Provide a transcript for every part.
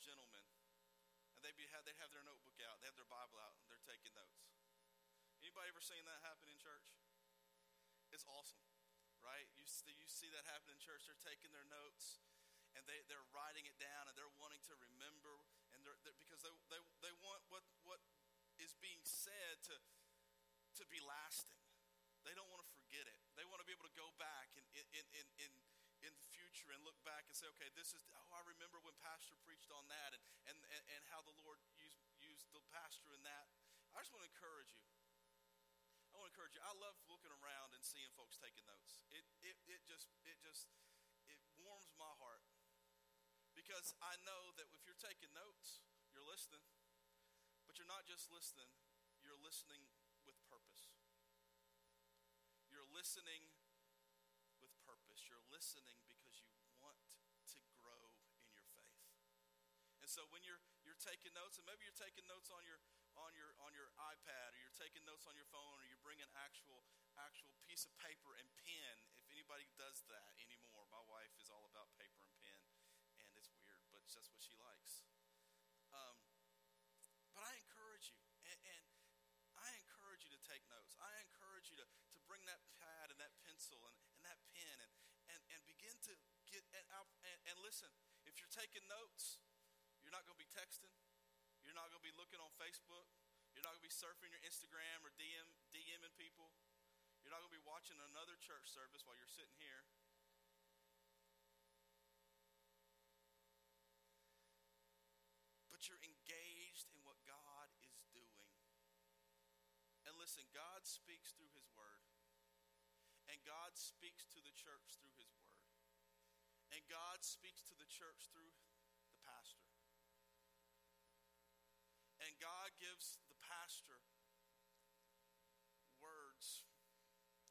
gentlemen, and they'd, be, they'd have their notebook out, they have their Bible out, and they're taking notes. Anybody ever seen that happen in church? It's awesome, right? You, you see that happen in church. They're taking their notes and they, they're writing it down and they're wanting to remember and they're, they're, because they, they, they want what, what is being said to, to be lasting. They don't want to forget it. They want to be able to go back in, in, in the and look back and say, okay, this is, oh, I remember when Pastor preached on that and, and, and how the Lord used, used the pastor in that. I just want to encourage you. I want to encourage you. I love looking around and seeing folks taking notes. It, it, it just, it just, it warms my heart because I know that if you're taking notes, you're listening, but you're not just listening, you're listening with purpose. You're listening with purpose. You're listening because And so when you're you're taking notes, and maybe you're taking notes on your on your on your iPad, or you're taking notes on your phone, or you're bringing actual actual piece of paper and pen. If anybody does that anymore, my wife is all about paper and pen and it's weird, but that's what she likes. Um, but I encourage you, and, and, I encourage you to take notes. I encourage you to, to bring that pad and that pencil and, and that pen and, and, and begin to get and, and, and listen. If you're taking notes, you're not going to be texting. You're not going to be looking on Facebook. You're not going to be surfing your Instagram or DM, DMing people. You're not going to be watching another church service while you're sitting here. but you're engaged in what God is doing. And listen, God speaks through His Word. And God speaks to the church through His Word. And God speaks to the church through the pastor. And God gives the pastor words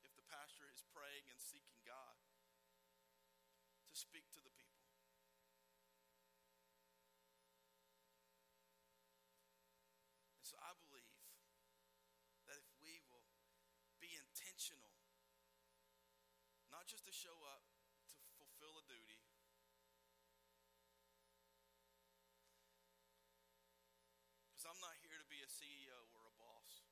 if the pastor is praying and seeking God to speak to the people. And so I believe that if we will be intentional, not just to show up to fulfill a duty, because I'm not here to be a CEO or a boss.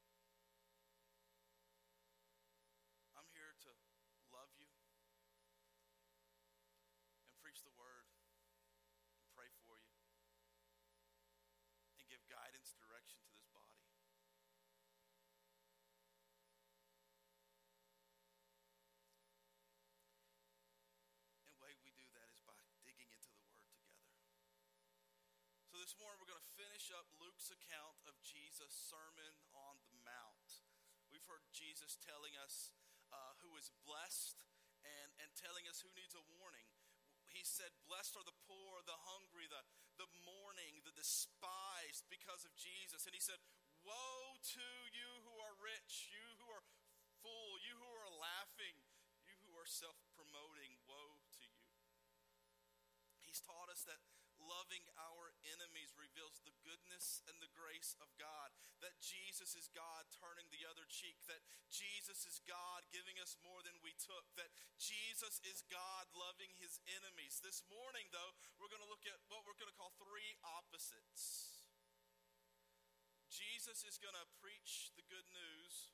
I'm here to love you and preach the word and pray for you and give guidance, direction to this body. And the way we do that is by digging into the Word together. So this morning we're going to finish up Luke's account of Jesus' Sermon on the Mount. We've heard Jesus telling us uh, who is blessed and, and telling us who needs a warning he said, Blessed are the poor, the hungry, the, the mourning, the despised because of Jesus. And he said, Woe to you who are rich, you who are full, you who are laughing, you who are self promoting, woe to you. He's taught us that loving our enemies reveals the goodness and the grace of God. That Jesus is God turning the other cheek. That Jesus is God giving us more than we took. That Jesus is God loving his enemies. This morning, though, we're going to look at what we're going to call three opposites. Jesus is going to preach the good news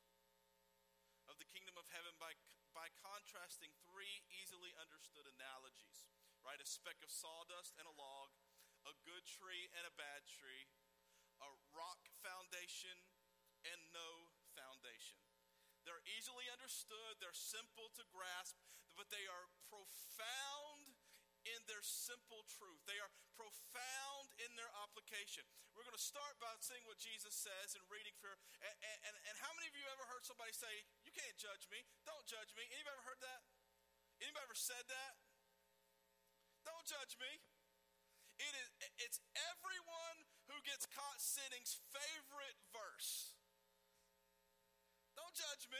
of the kingdom of heaven by, by contrasting three easily understood analogies right? A speck of sawdust and a log, a good tree and a bad tree, a rock foundation and no foundation. They're easily understood, they're simple to grasp, but they are profound in their simple truth. They are profound in their application. We're going to start by seeing what Jesus says and reading for. And, and, and how many of you ever heard somebody say, "You can't judge me. Don't judge me"? Anybody ever heard that? Anybody ever said that? Don't judge me. It is, it's everyone who gets caught sinning's favorite verse. Don't judge me.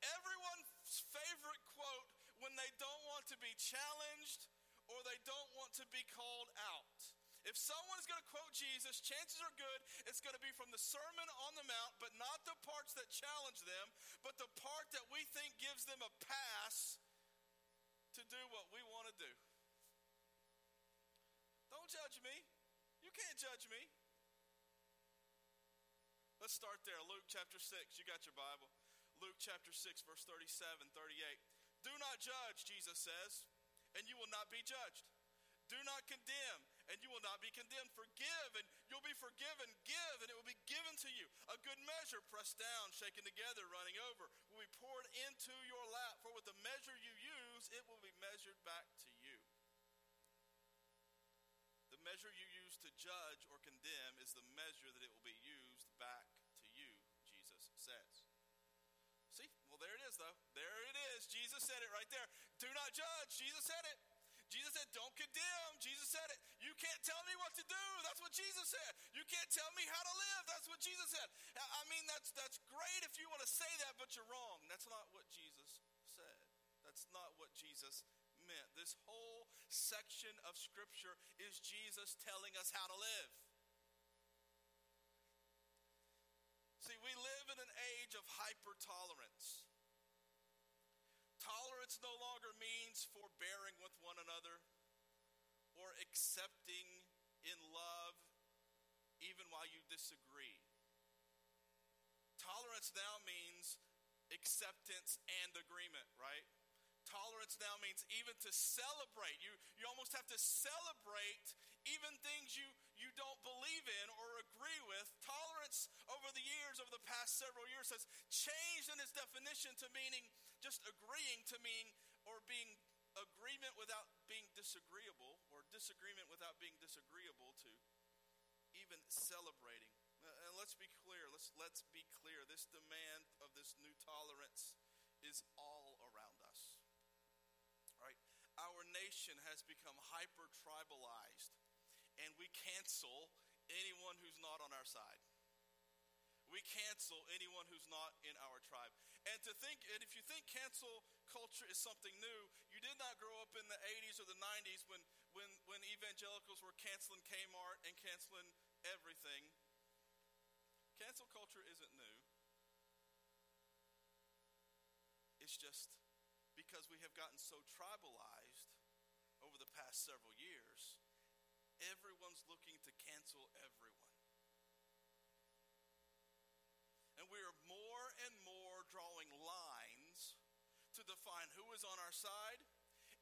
Everyone's favorite quote when they don't want to be challenged or they don't want to be called out. If someone's going to quote Jesus, chances are good it's going to be from the Sermon on the Mount, but not the parts that challenge them, but the part that we think gives them a pass to do what we want to do. Don't judge me. You can't judge me. Let's start there. Luke chapter 6. You got your Bible. Luke chapter 6, verse 37, 38. Do not judge, Jesus says, and you will not be judged. Do not condemn, and you will not be condemned. Forgive, and you'll be forgiven. Give, and it will be given to you. A good measure, pressed down, shaken together, running over, will be poured into your lap. For with the measure you use, it will be measured back to you. The measure you use to judge or condemn is the measure that it will be used back to you, Jesus says. See? Well, there it is, though. There it is. Jesus said it right there. Do not judge. Jesus said it. Jesus said, Don't condemn. Jesus said it. You can't tell me what to do. That's what Jesus said. You can't tell me how to live. That's what Jesus said. I mean, that's, that's great if you want to say that, but you're wrong. That's not what Jesus said. That's not what Jesus meant. This whole section of Scripture is Jesus telling us how to live. See, we live in an age of hyper tolerance. Tolerance no longer means forbearing with one another or accepting in love even while you disagree. Tolerance now means acceptance and agreement, right? Tolerance now means even to celebrate. You, you almost have to celebrate even things you, you don't believe in or agree with. Tolerance over the years, over the past several years, has changed in its definition to meaning just agreeing to mean or being agreement without being disagreeable or disagreement without being disagreeable to even celebrating. Uh, and let's be clear, let's let's be clear. This demand of this new tolerance is all around us. Right? Our nation has become hyper tribalized and we cancel anyone who's not on our side. We cancel anyone who's not in our tribe. And to think, and if you think cancel culture is something new, you did not grow up in the 80s or the 90s when, when, when evangelicals were canceling Kmart and canceling everything. Cancel culture isn't new. It's just because we have gotten so tribalized over the past several years, everyone's looking to cancel everyone. And we are more and more drawing lines to define who is on our side,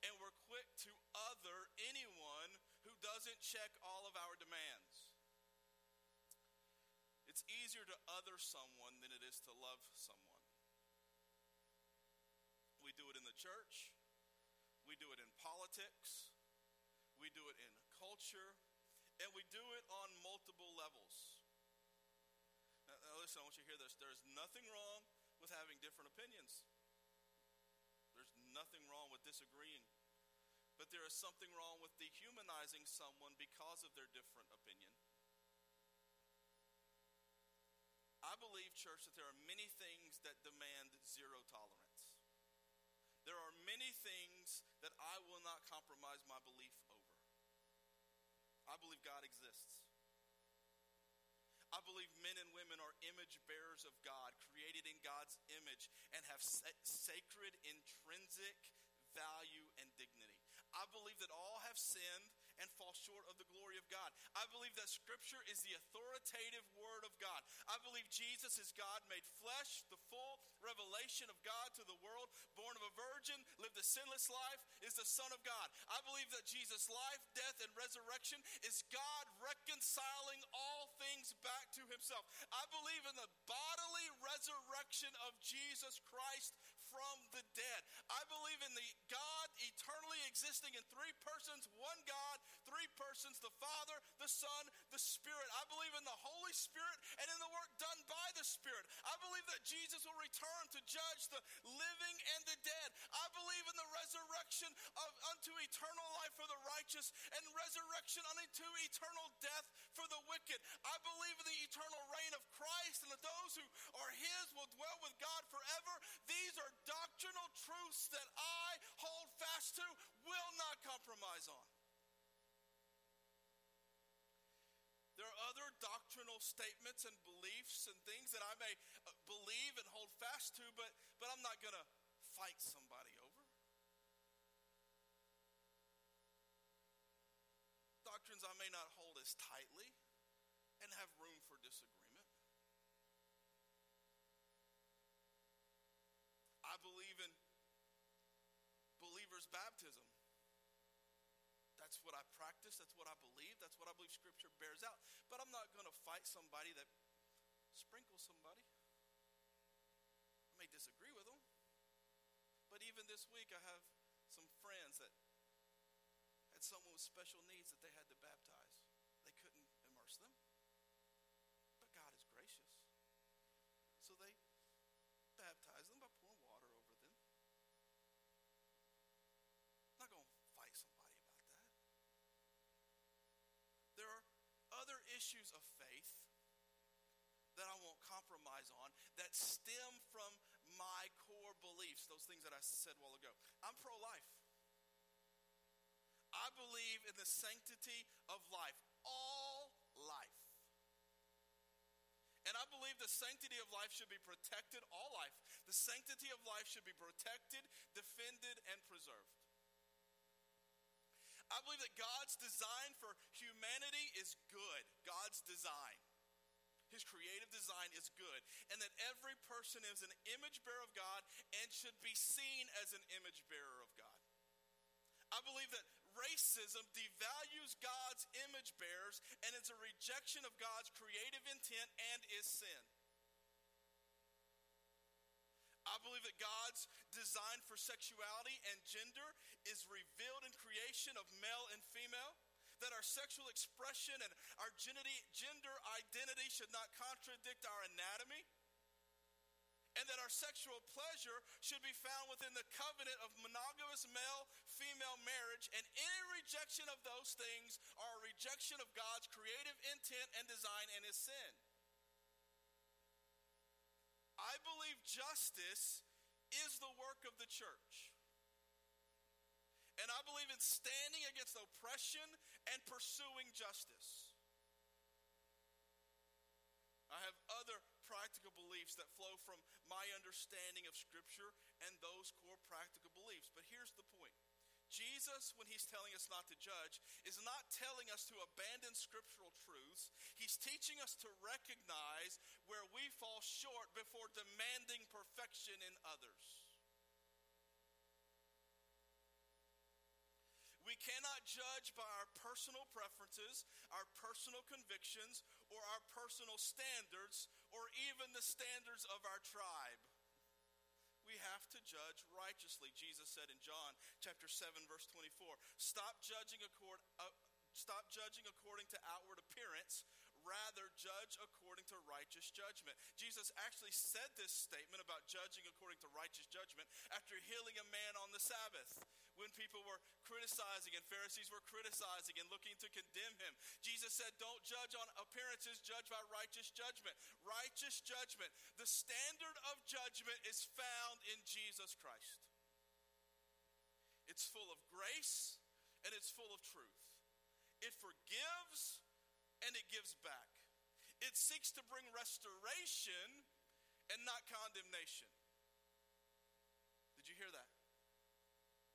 and we're quick to other anyone who doesn't check all of our demands. It's easier to other someone than it is to love someone. We do it in the church, we do it in politics, we do it in culture, and we do it on multiple levels. Now, listen, I want you to hear this. There's nothing wrong with having different opinions, there's nothing wrong with disagreeing. But there is something wrong with dehumanizing someone because of their different opinion. I believe, church, that there are many things that demand zero tolerance. There are many things that I will not compromise my belief. I believe God exists. I believe men and women are image bearers of God, created in God's image, and have sacred, intrinsic value and dignity. I believe that all have sinned and fall short of the glory of God. I believe that Scripture is the authoritative Word of God. I believe Jesus is God made flesh, the full revelation of God to the world, born of a virgin, lived a sinless life, is the Son of God. I believe that Jesus' life, death, and resurrection is God reconciling all things back to Himself. I believe in the bodily resurrection of Jesus Christ from the dead. I believe in the God eternally existing in three persons, one God, three persons, the Father, the Son, the Spirit. I believe in the Holy Spirit and in the work done by the Spirit. I believe that Jesus will return to judge the living and the dead. I believe in the resurrection of unto eternal life for the righteous and resurrection unto eternal death for the wicked. I believe in the eternal reign of Christ and that those who are his will dwell with God forever. These are doctrinal truths that I hold fast to, will not compromise on. There are other doctrinal statements and beliefs and things that I may uh, believe and hold fast to, but, but I'm not going to fight somebody over. Doctrines I may not hold as tightly and have room for disagreement. I believe in believer's baptism. That's what I practice. That's what I believe. That's what I believe Scripture bears out. But I'm not going to fight somebody that sprinkles somebody. I may disagree with them. But even this week, I have some friends that had someone with special needs that they had to baptize. They couldn't immerse them. But God is gracious. So they baptized issues of faith that I won't compromise on that stem from my core beliefs, those things that I said a while ago. I'm pro life. I believe in the sanctity of life, all life. And I believe the sanctity of life should be protected, all life. The sanctity of life should be protected, defended, and preserved. I believe that God's design for humanity is good. God's design. His creative design is good, and that every person is an image bearer of God and should be seen as an image bearer of God. I believe that racism devalues God's image bearers and is a rejection of God's creative intent and is sin. I believe that God's design for sexuality and gender is revealed in creation of male and female that our sexual expression and our gender identity should not contradict our anatomy, and that our sexual pleasure should be found within the covenant of monogamous male female marriage, and any rejection of those things are a rejection of God's creative intent and design and is sin. I believe justice is the work of the church. And I believe in standing against oppression and pursuing justice. I have other practical beliefs that flow from my understanding of Scripture and those core practical beliefs. But here's the point Jesus, when he's telling us not to judge, is not telling us to abandon scriptural truths. He's teaching us to recognize where we fall short before demanding perfection in others. We cannot judge by our personal preferences, our personal convictions, or our personal standards, or even the standards of our tribe. We have to judge righteously. Jesus said in John chapter 7 verse 24, "Stop judging accord, uh, stop judging according to outward appearance, rather judge according to righteous judgment. Jesus actually said this statement about judging according to righteous judgment after healing a man on the Sabbath when people were criticizing and Pharisees were criticizing and looking to condemn him. Jesus said, Don't judge on appearances, judge by righteous judgment. Righteous judgment. The standard of judgment is found in Jesus Christ. It's full of grace and it's full of truth. It forgives and it gives back. It seeks to bring restoration and not condemnation. Did you hear that?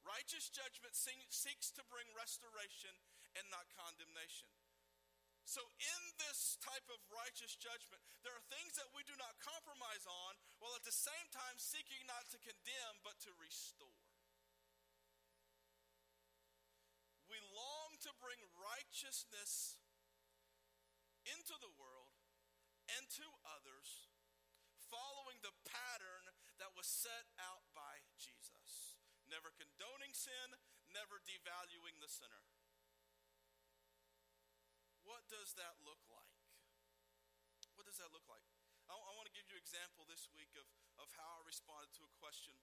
Righteous judgment seeks to bring restoration and not condemnation. So, in this type of righteous judgment, there are things that we do not compromise on, while at the same time seeking not to condemn, but to restore. We long to bring righteousness into the world and to others, following the pattern that was set out by Jesus. Never condoning sin, never devaluing the sinner. What does that look like? What does that look like? I, I want to give you an example this week of, of how I responded to a question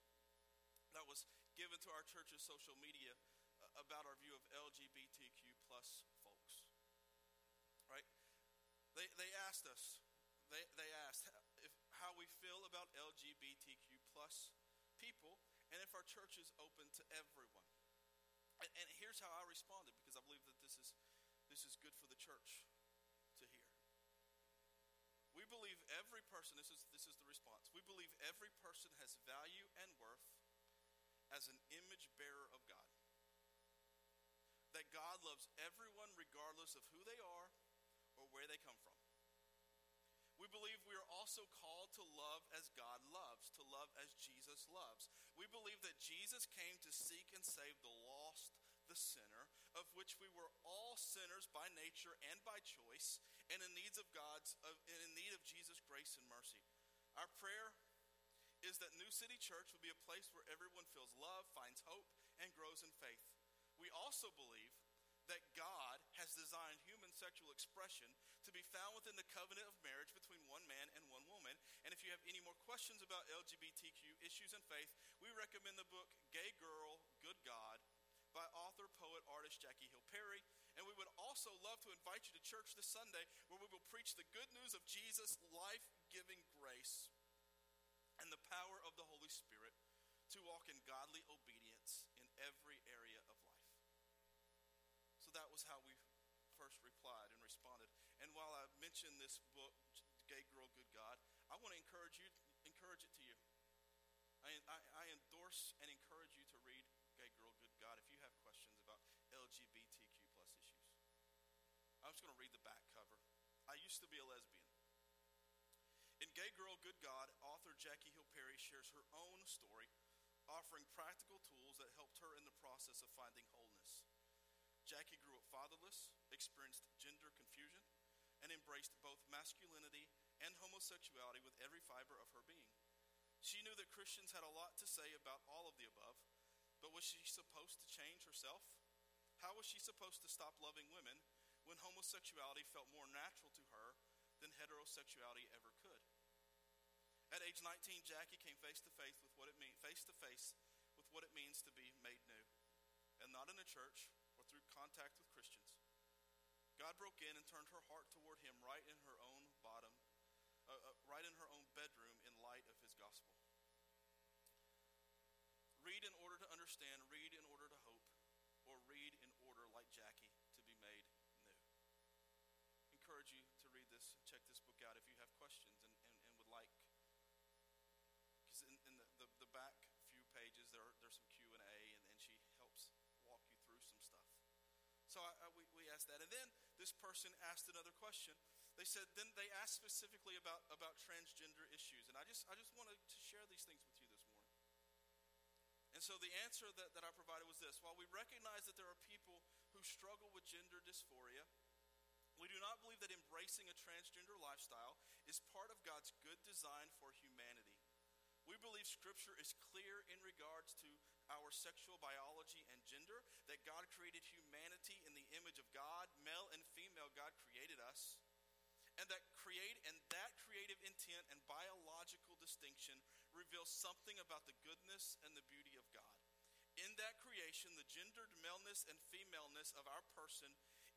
that was given to our church's social media uh, about our view of LGBTQ plus they, they asked us, they, they asked if, how we feel about LGBTQ plus people and if our church is open to everyone. And, and here's how I responded because I believe that this is, this is good for the church to hear. We believe every person, this is, this is the response, we believe every person has value and worth as an image bearer of God. That God loves everyone regardless of who they are where they come from. We believe we are also called to love as God loves, to love as Jesus loves. We believe that Jesus came to seek and save the lost, the sinner, of which we were all sinners by nature and by choice, and in needs of God's of, and in need of Jesus' grace and mercy. Our prayer is that New City Church will be a place where everyone feels love, finds hope, and grows in faith. We also believe that God has designed human sexual expression to be found within the covenant of marriage between one man and one woman. And if you have any more questions about LGBTQ issues and faith, we recommend the book Gay Girl, Good God by author, poet, artist Jackie Hill Perry. And we would also love to invite you to church this Sunday where we will preach the good news of Jesus' life giving grace and the power of the Holy Spirit to walk in godly obedience in every area of life. So that was how we first replied and responded. And while I mentioned this book, Gay Girl, Good God, I want to encourage you, encourage it to you. I, I, I endorse and encourage you to read Gay Girl, Good God if you have questions about LGBTQ plus issues. I'm just going to read the back cover. I used to be a lesbian. In Gay Girl, Good God, author Jackie Hill Perry shares her own story, offering practical tools that helped her in the process of finding wholeness. Jackie grew up fatherless, experienced gender confusion, and embraced both masculinity and homosexuality with every fiber of her being. She knew that Christians had a lot to say about all of the above, but was she supposed to change herself? How was she supposed to stop loving women when homosexuality felt more natural to her than heterosexuality ever could? At age 19, Jackie came face to face with what it means face to face with what it means to be made new, and not in a church, contact with Christians. God broke in and turned her heart toward Him right in her own bottom, uh, uh, right in her own bedroom in light of His gospel. Read in order to understand, read in order to hope, or read in order, like Jackie, to be made new. Encourage you to read this, check this book out if you have questions and, and, and would like. Because in, in the, the, the back few pages, there are, there's some Q&A, and, and she helps walk you through some stuff. So I, I, we, we asked that. And then this person asked another question. They said, then they asked specifically about, about transgender issues. And I just, I just wanted to share these things with you this morning. And so the answer that, that I provided was this While we recognize that there are people who struggle with gender dysphoria, we do not believe that embracing a transgender lifestyle is part of God's good design for humanity. We believe Scripture is clear in regards to our sexual biology and gender, that God created humanity in the image of God, male and female, God created us. And that create and that creative intent and biological distinction reveals something about the goodness and the beauty of God. In that creation, the gendered maleness and femaleness of our person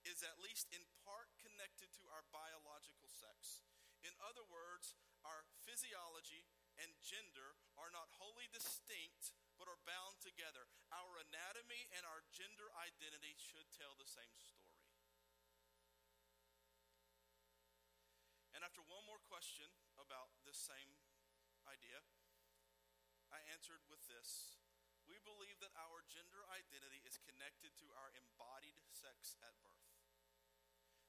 is at least in part connected to our biological sex. In other words, our physiology and gender are not wholly distinct, but are bound together. Our anatomy and our gender identity should tell the same story. And after one more question about this same idea, I answered with this. We believe that our gender identity is connected to our embodied sex at birth.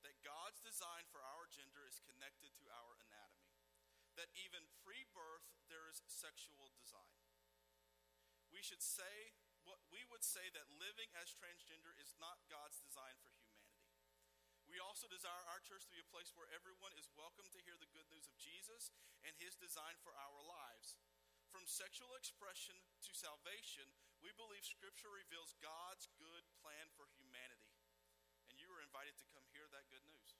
That God's design for our gender is connected to our anatomy that even pre birth there is sexual design. We should say, what we would say that living as transgender is not God's design for humanity. We also desire our church to be a place where everyone is welcome to hear the good news of Jesus and his design for our lives. From sexual expression to salvation, we believe Scripture reveals God's good plan for humanity. And you are invited to come hear that good news.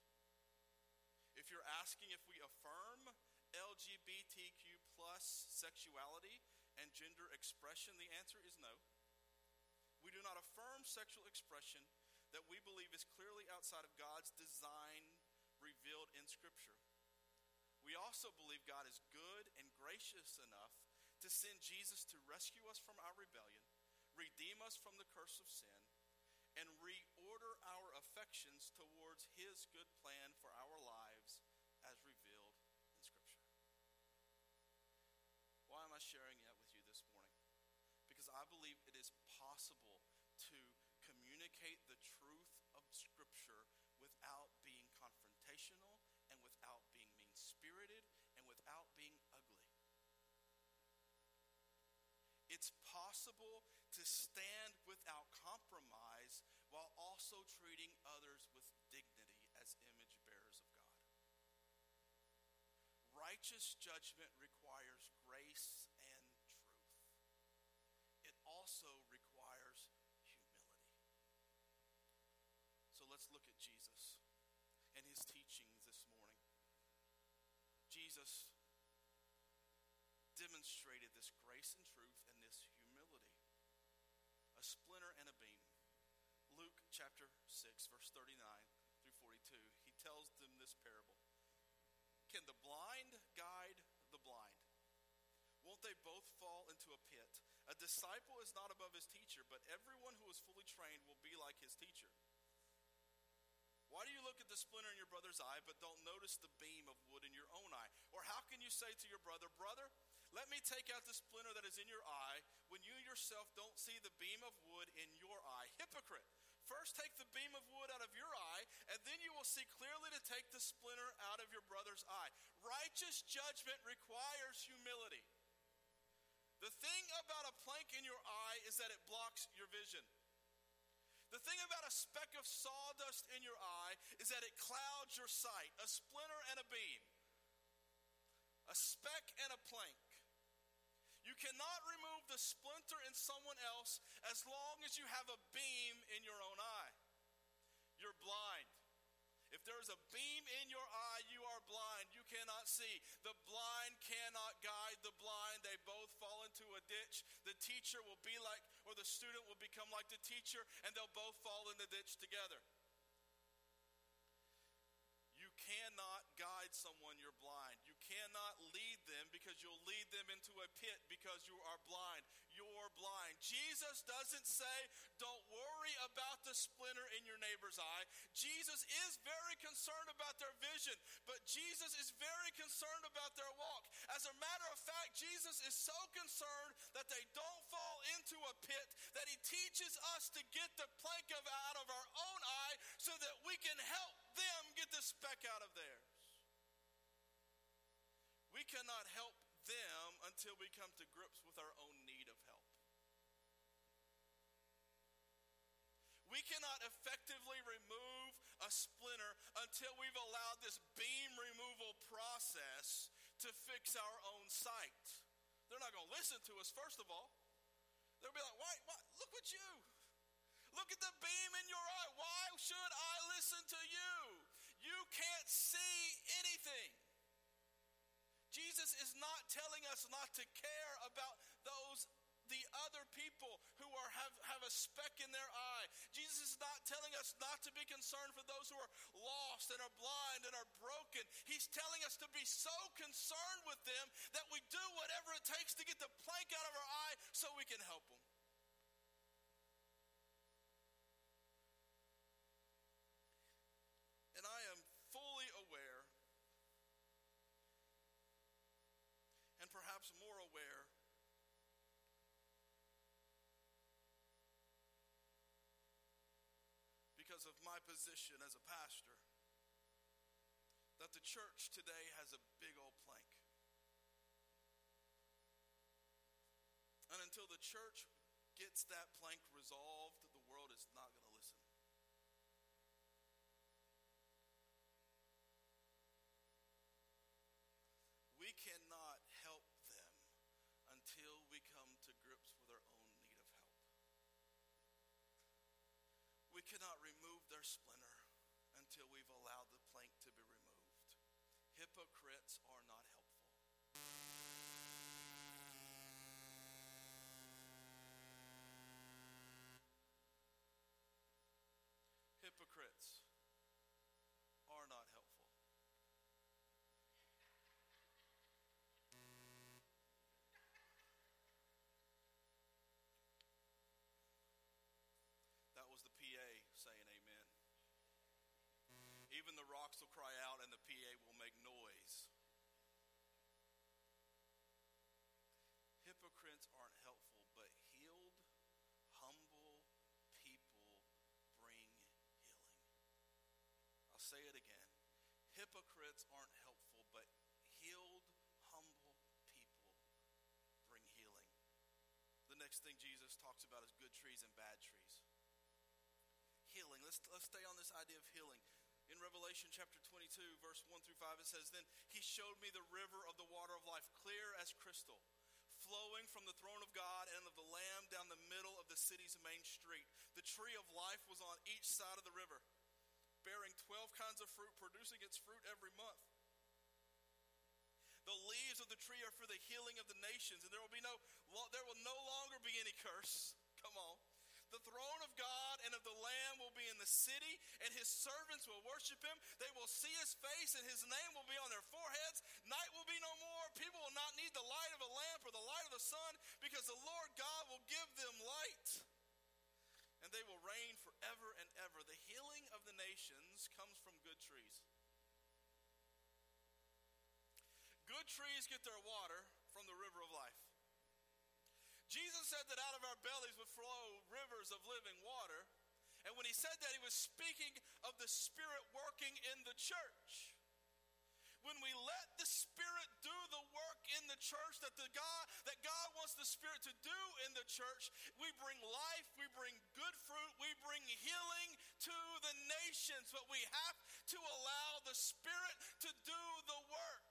If you're asking if we affirm LGBTQ plus sexuality and gender expression? The answer is no. We do not affirm sexual expression that we believe is clearly outside of God's design revealed in Scripture. We also believe God is good and gracious enough to send Jesus to rescue us from our rebellion, redeem us from the curse of sin, and reorder our affections towards His good plan for our lives as revealed in Scripture. Why am I sharing I believe it is possible to communicate the truth of Scripture without being confrontational and without being mean spirited and without being ugly. It's possible to stand without compromise while also treating others with dignity as image bearers of God. Righteous judgment requires demonstrated this grace and truth and this humility. A splinter and a beam. Luke chapter 6, verse 39 through 42, he tells them this parable. Can the blind guide the blind? Won't they both fall into a pit? A disciple is not above his teacher, but everyone who is fully trained will be like his teacher. Why do you look at the splinter in your brother's eye, but don't notice the beam of wood in your own eye? Or how can you say to your brother, Brother, let me take out the splinter that is in your eye when you yourself don't see the beam of wood in your eye? Hypocrite. First, take the beam of wood out of your eye, and then you will see clearly to take the splinter out of your brother's eye. Righteous judgment requires humility. The thing about a plank in your eye is that it blocks your vision. The thing about a speck of sawdust in your eye is that it clouds your sight. A splinter and a beam, a speck and a plank. You cannot remove the splinter in someone else as long as you have a beam in your own eye. You're blind. If there's a beam in your eye, you are blind. You cannot see. The blind cannot guide the blind. They both fall into a ditch. The teacher will be like, or the student will become like the teacher, and they'll both fall in the ditch together. You cannot guide someone you're blind. You cannot lead them because you'll lead them into a pit because you are blind. You're blind. Jesus doesn't say, don't worry about the splinter in your neighbor's eye. Jesus is very concerned about their vision, but Jesus is very concerned about their walk. As a matter of fact, Jesus is so concerned that they don't fall into a pit that he teaches us to get the plank of out of our own eye so that we can help them get the speck out of theirs. We cannot help them until we come to grips with our own need of help. We cannot effectively remove a splinter until we've allowed this beam removal process to fix our own sight. They're not going to listen to us, first of all. They'll be like, why, why? Look at you. Look at the beam in your eye. Why should I listen to you? You can't see anything. Jesus is not telling us not to care about those the other people who are have, have a speck in their eye. Jesus is not telling us not to be concerned for those who are lost and are blind and are broken. He's telling us to be so concerned with them that we do whatever it takes to get the plank out of our eye so we can help them. And I am fully aware, and perhaps more aware, because of my position as a pastor, that the church today has a big old plank. And until the church gets that plank resolved, the world is not going to cannot remove their splinter until we've allowed the plank to be removed. Hypocrites are not helpful. Hypocrites are not helpful. That was the PA saying amen. Rocks will cry out and the PA will make noise. Hypocrites aren't helpful, but healed, humble people bring healing. I'll say it again. Hypocrites aren't helpful, but healed, humble people bring healing. The next thing Jesus talks about is good trees and bad trees. Healing. Let's, let's stay on this idea of healing. In Revelation chapter 22, verse 1 through 5, it says, Then he showed me the river of the water of life, clear as crystal, flowing from the throne of God and of the Lamb down the middle of the city's main street. The tree of life was on each side of the river, bearing 12 kinds of fruit, producing its fruit every month. The leaves of the tree are for the healing of the nations, and there will be no there will no longer be any curse. Come on. The throne of God and of the Lamb will be in the city, and his servants will worship him. They will see his face, and his name will be on their foreheads. Night will be no more. People will not need the light of a lamp or the light of the sun, because the Lord God will give them light. And they will reign forever and ever. The healing of the nations comes from good trees. Good trees get their water from the river of life. Jesus said that out of our bellies would flow rivers of living water. And when he said that, he was speaking of the Spirit working in the church. When we let the Spirit do the work in the church that the God that God wants the Spirit to do in the church, we bring life, we bring good fruit, we bring healing to the nations. But we have to allow the Spirit to do the work.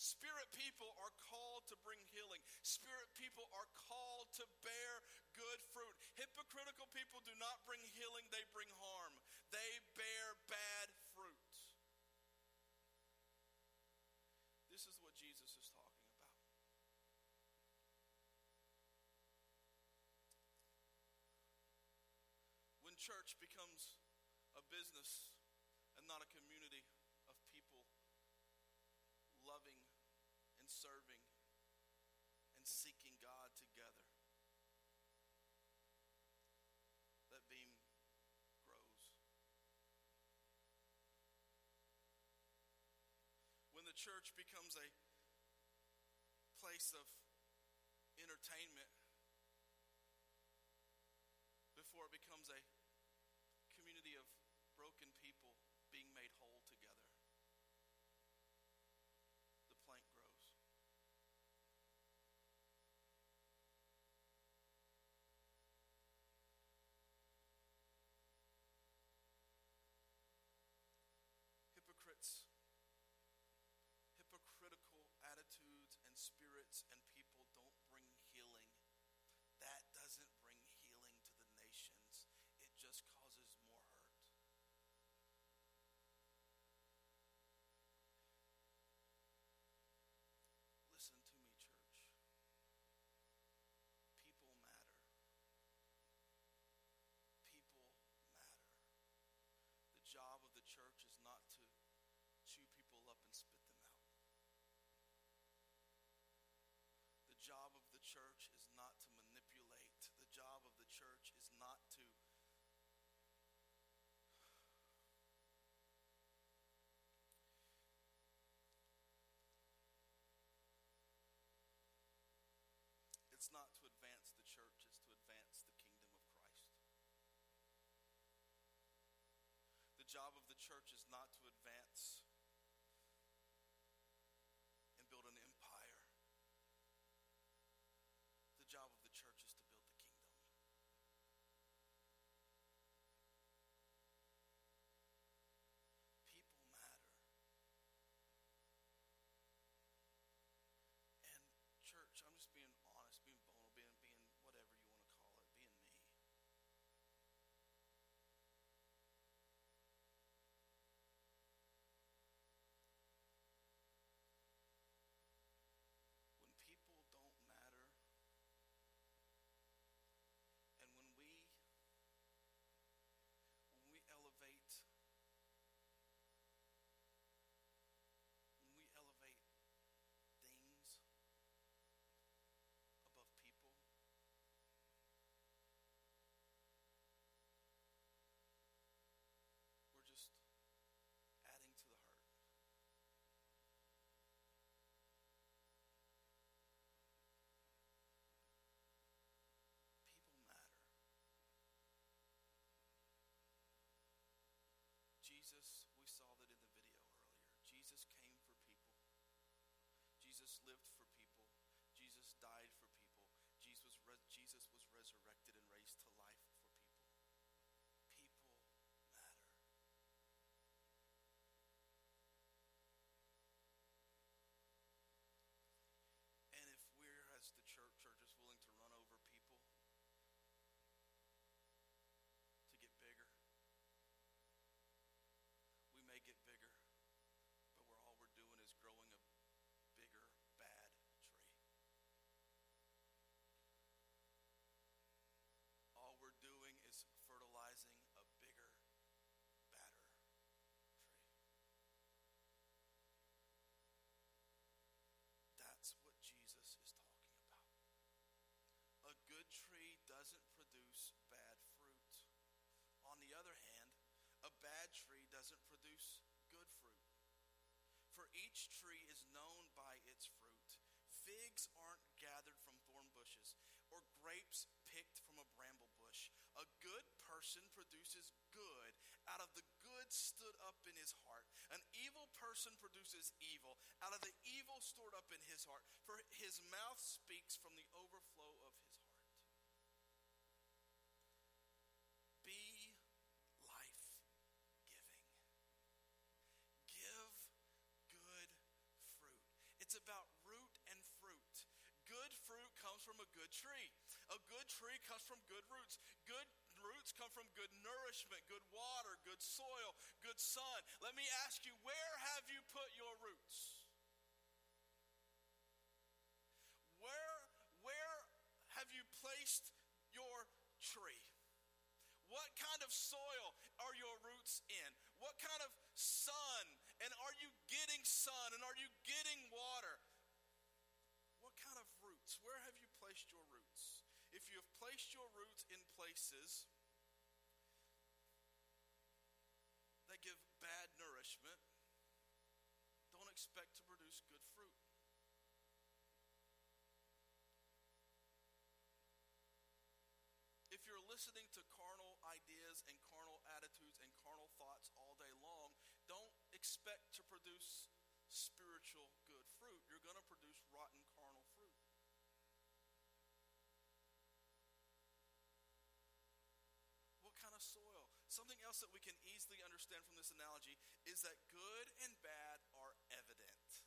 Spirit people are called to bring healing. Spirit people are called to bear good fruit. Hypocritical people do not bring healing, they bring harm. They bear bad fruit. This is what Jesus is talking about. When church becomes a business and not a community of people loving serving and seeking God together. That beam grows. When the church becomes a place of entertainment before it becomes a community of broken people being made whole together. hypocritical attitudes and spirits and people don't bring healing. That doesn't bring healing to the nations, it just causes more hurt. Listen to me, church. People matter. People matter. The job of the church is not to chew people up and spit Not to advance the church, it's to advance the kingdom of Christ. The job of the church is not to advance and build an empire. The job of the church is to build the kingdom. People matter. And church, I'm just being honest, being, Jesus, we saw that in the video earlier. Jesus came for people. Jesus lived for people. Jesus died for people. Jesus, re- Jesus was resurrected and raised to life for people. People matter. And if we're, as the church, are just willing to the other hand, a bad tree doesn't produce good fruit. For each tree is known by its fruit. Figs aren't gathered from thorn bushes, or grapes picked from a bramble bush. A good person produces good out of the good stood up in his heart. An evil person produces evil out of the evil stored up in his heart. For his mouth speaks from the overflow good tree. A good tree comes from good roots. Good roots come from good nourishment, good water, good soil, good sun. Let me ask you, where have you put your roots? Where where have you placed your tree? What kind of soil are your roots in? What kind of sun? And are you getting sun? And are you getting water? What kind of roots? Where have you you have placed your roots in places that give bad nourishment, don't expect to produce good fruit. If you're listening to carnal ideas and carnal attitudes and carnal thoughts all day long, don't expect to produce spiritual good fruit. You're going to produce rotten carnal fruit. Of soil? Something else that we can easily understand from this analogy is that good and bad are evident.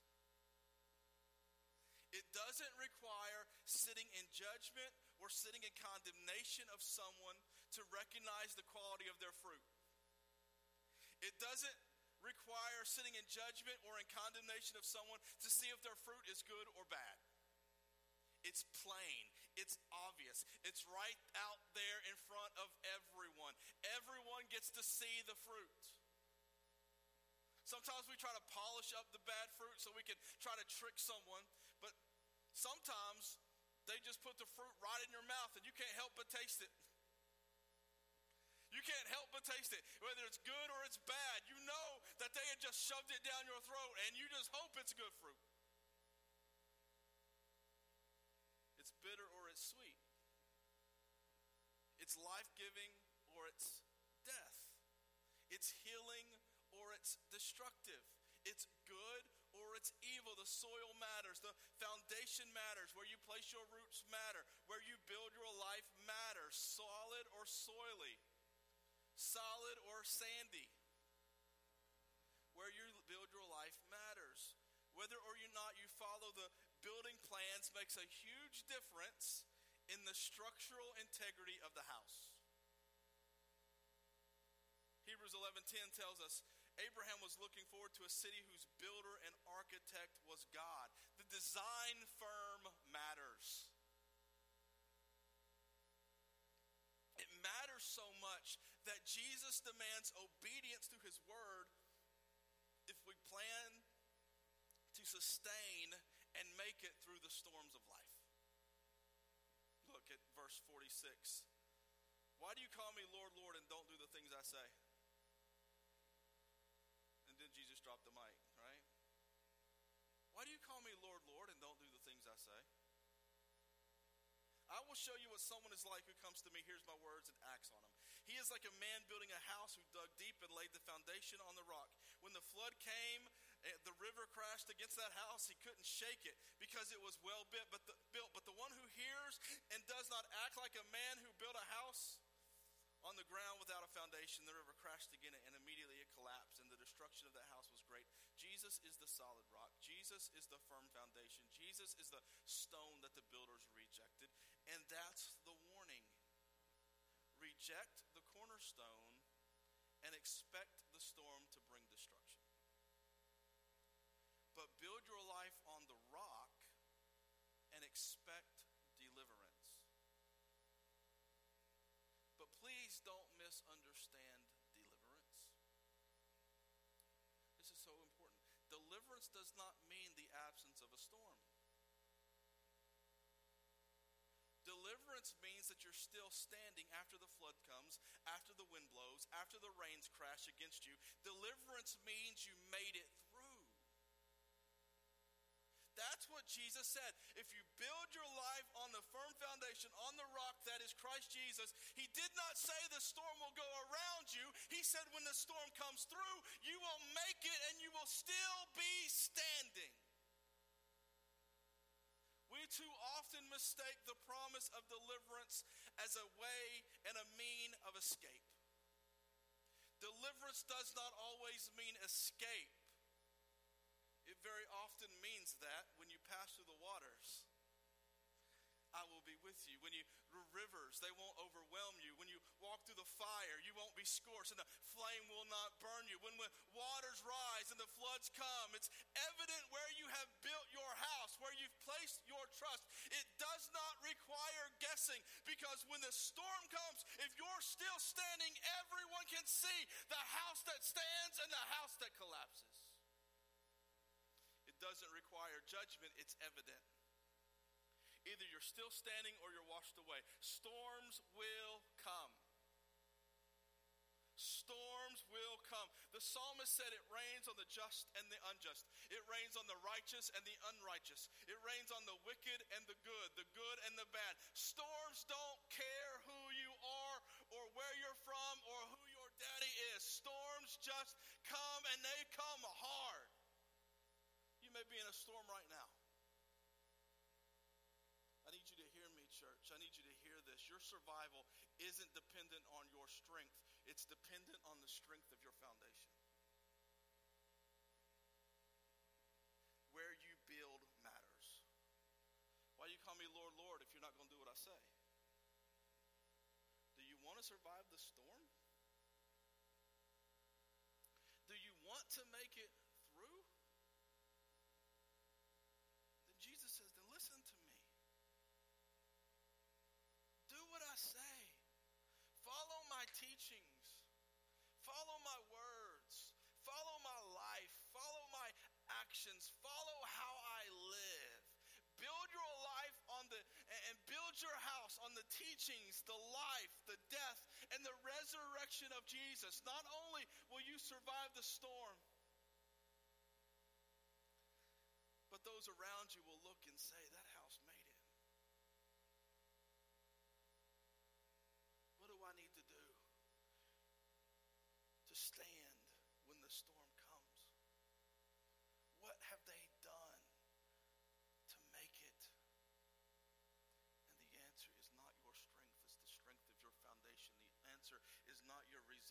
It doesn't require sitting in judgment or sitting in condemnation of someone to recognize the quality of their fruit. It doesn't require sitting in judgment or in condemnation of someone to see if their fruit is good or bad. It's plain. It's obvious. It's right out there in front of everyone. Everyone gets to see the fruit. Sometimes we try to polish up the bad fruit so we can try to trick someone, but sometimes they just put the fruit right in your mouth and you can't help but taste it. You can't help but taste it, whether it's good or it's bad. You know that they had just shoved it down your throat and you just hope it's good fruit. It's bitter or it's sweet. It's life giving or it's death. It's healing or it's destructive. It's good or it's evil. The soil matters. The foundation matters. Where you place your roots matter. Where you build your life matters. Solid or soily. Solid or sandy. Where you build your life matters. Whether or not you follow the building plans makes a huge difference in the structural integrity of the house. Hebrews 11:10 tells us Abraham was looking forward to a city whose builder and architect was God. The design firm matters. It matters so much that Jesus demands obedience to his word if we plan to sustain and make it through the storms of life. Verse 46. Why do you call me Lord, Lord, and don't do the things I say? And then Jesus dropped the mic, right? Why do you call me Lord, Lord, and don't do the things I say? I will show you what someone is like who comes to me, hears my words, and acts on them. He is like a man building a house who dug deep and laid the foundation on the rock. When the flood came, the river crashed against that house. He couldn't shake it because it was well built. But the, built. But the one who hears and does not act like a man who built a house on the ground without a foundation, the river crashed again, and immediately it collapsed, and the destruction of that house was great. Jesus is the solid rock. Jesus is the firm foundation. Jesus is the stone that the builders rejected. And that's the warning. Reject the cornerstone and expect the storm to. But build your life on the rock and expect deliverance. But please don't misunderstand deliverance. This is so important. Deliverance does not mean the absence of a storm. Deliverance means that you're still standing after the flood comes, after the wind blows, after the rains crash against you. Deliverance means you made it. That's what Jesus said. If you build your life on the firm foundation, on the rock that is Christ Jesus, He did not say the storm will go around you. He said when the storm comes through, you will make it and you will still be standing. We too often mistake the promise of deliverance as a way and a mean of escape. Deliverance does not always mean escape. Very often means that when you pass through the waters, I will be with you. When you rivers, they won't overwhelm you. When you walk through the fire, you won't be scorched, and the flame will not burn you. When, when waters rise and the floods come, it's evident where you have built your house, where you've placed your trust. It does not require guessing because when the storm comes, if you're still standing, everyone can see the house that stands and the house that collapses. Doesn't require judgment, it's evident. Either you're still standing or you're washed away. Storms will come. Storms will come. The psalmist said it rains on the just and the unjust. It rains on the righteous and the unrighteous. It rains on the wicked and the good, the good and the bad. Storms don't care who you are or where you're from or who your daddy is. Storms just come and they come hard. You may be in a storm right now. church, I need you to hear this. Your survival isn't dependent on your strength, it's dependent on the strength of your foundation. Where you build matters. Why you call me Lord, Lord if you're not going to do what I say? Do you want to survive the storm? Do you want to make it actions. Follow how I live. Build your life on the, and build your house on the teachings, the life, the death, and the resurrection of Jesus. Not only will you survive the storm, but those around you will look and say, that house made it. What do I need to do to stand when the storm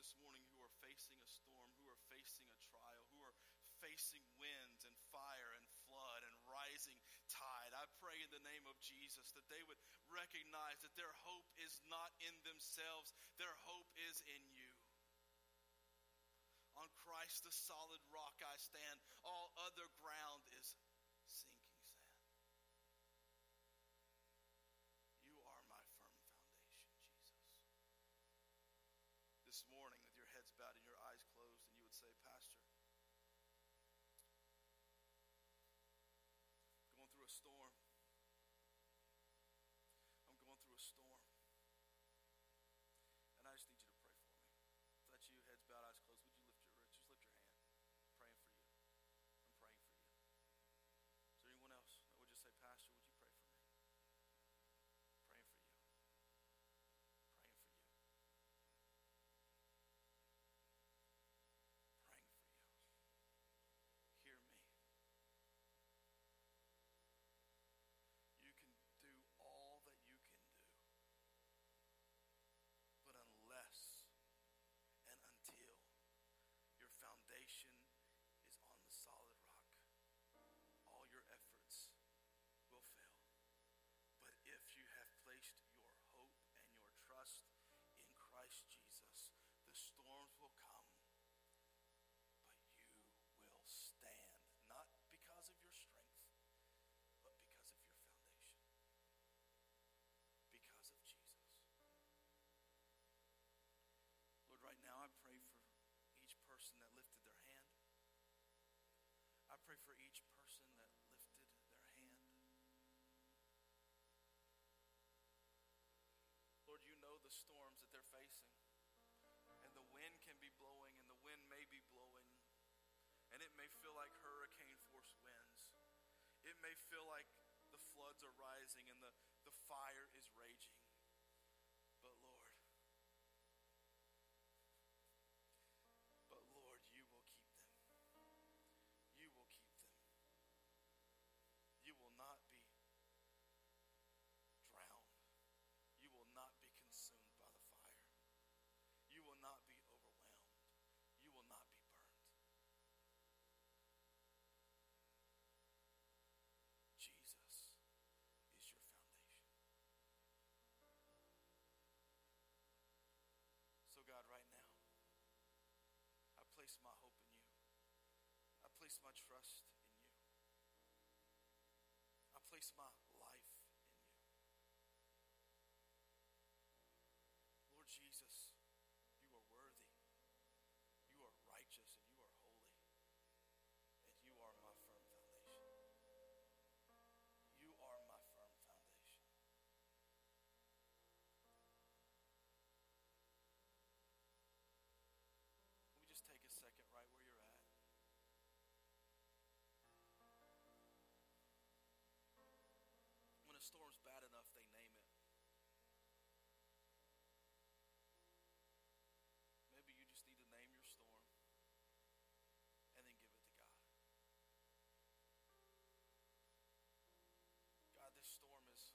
who are facing a storm, who are facing a trial, who are facing winds and fire and flood and rising tide. I pray in the name of Jesus that they would recognize that their hope is not in themselves, their hope is in you. On Christ, the solid rock, I stand. All other ground is storm. Person that lifted their hand. I pray for each person that lifted their hand. Lord, you know the storms that they're facing. And the wind can be blowing, and the wind may be blowing. And it may feel like hurricane force winds. It may feel like the floods are rising and the, place my hope in you. I place my trust in you. I place my storm's bad enough, they name it. Maybe you just need to name your storm and then give it to God. God, this storm is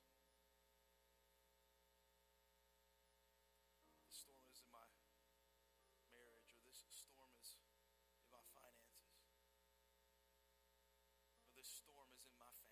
this storm is in my marriage or this storm is in my finances. Or this storm is in my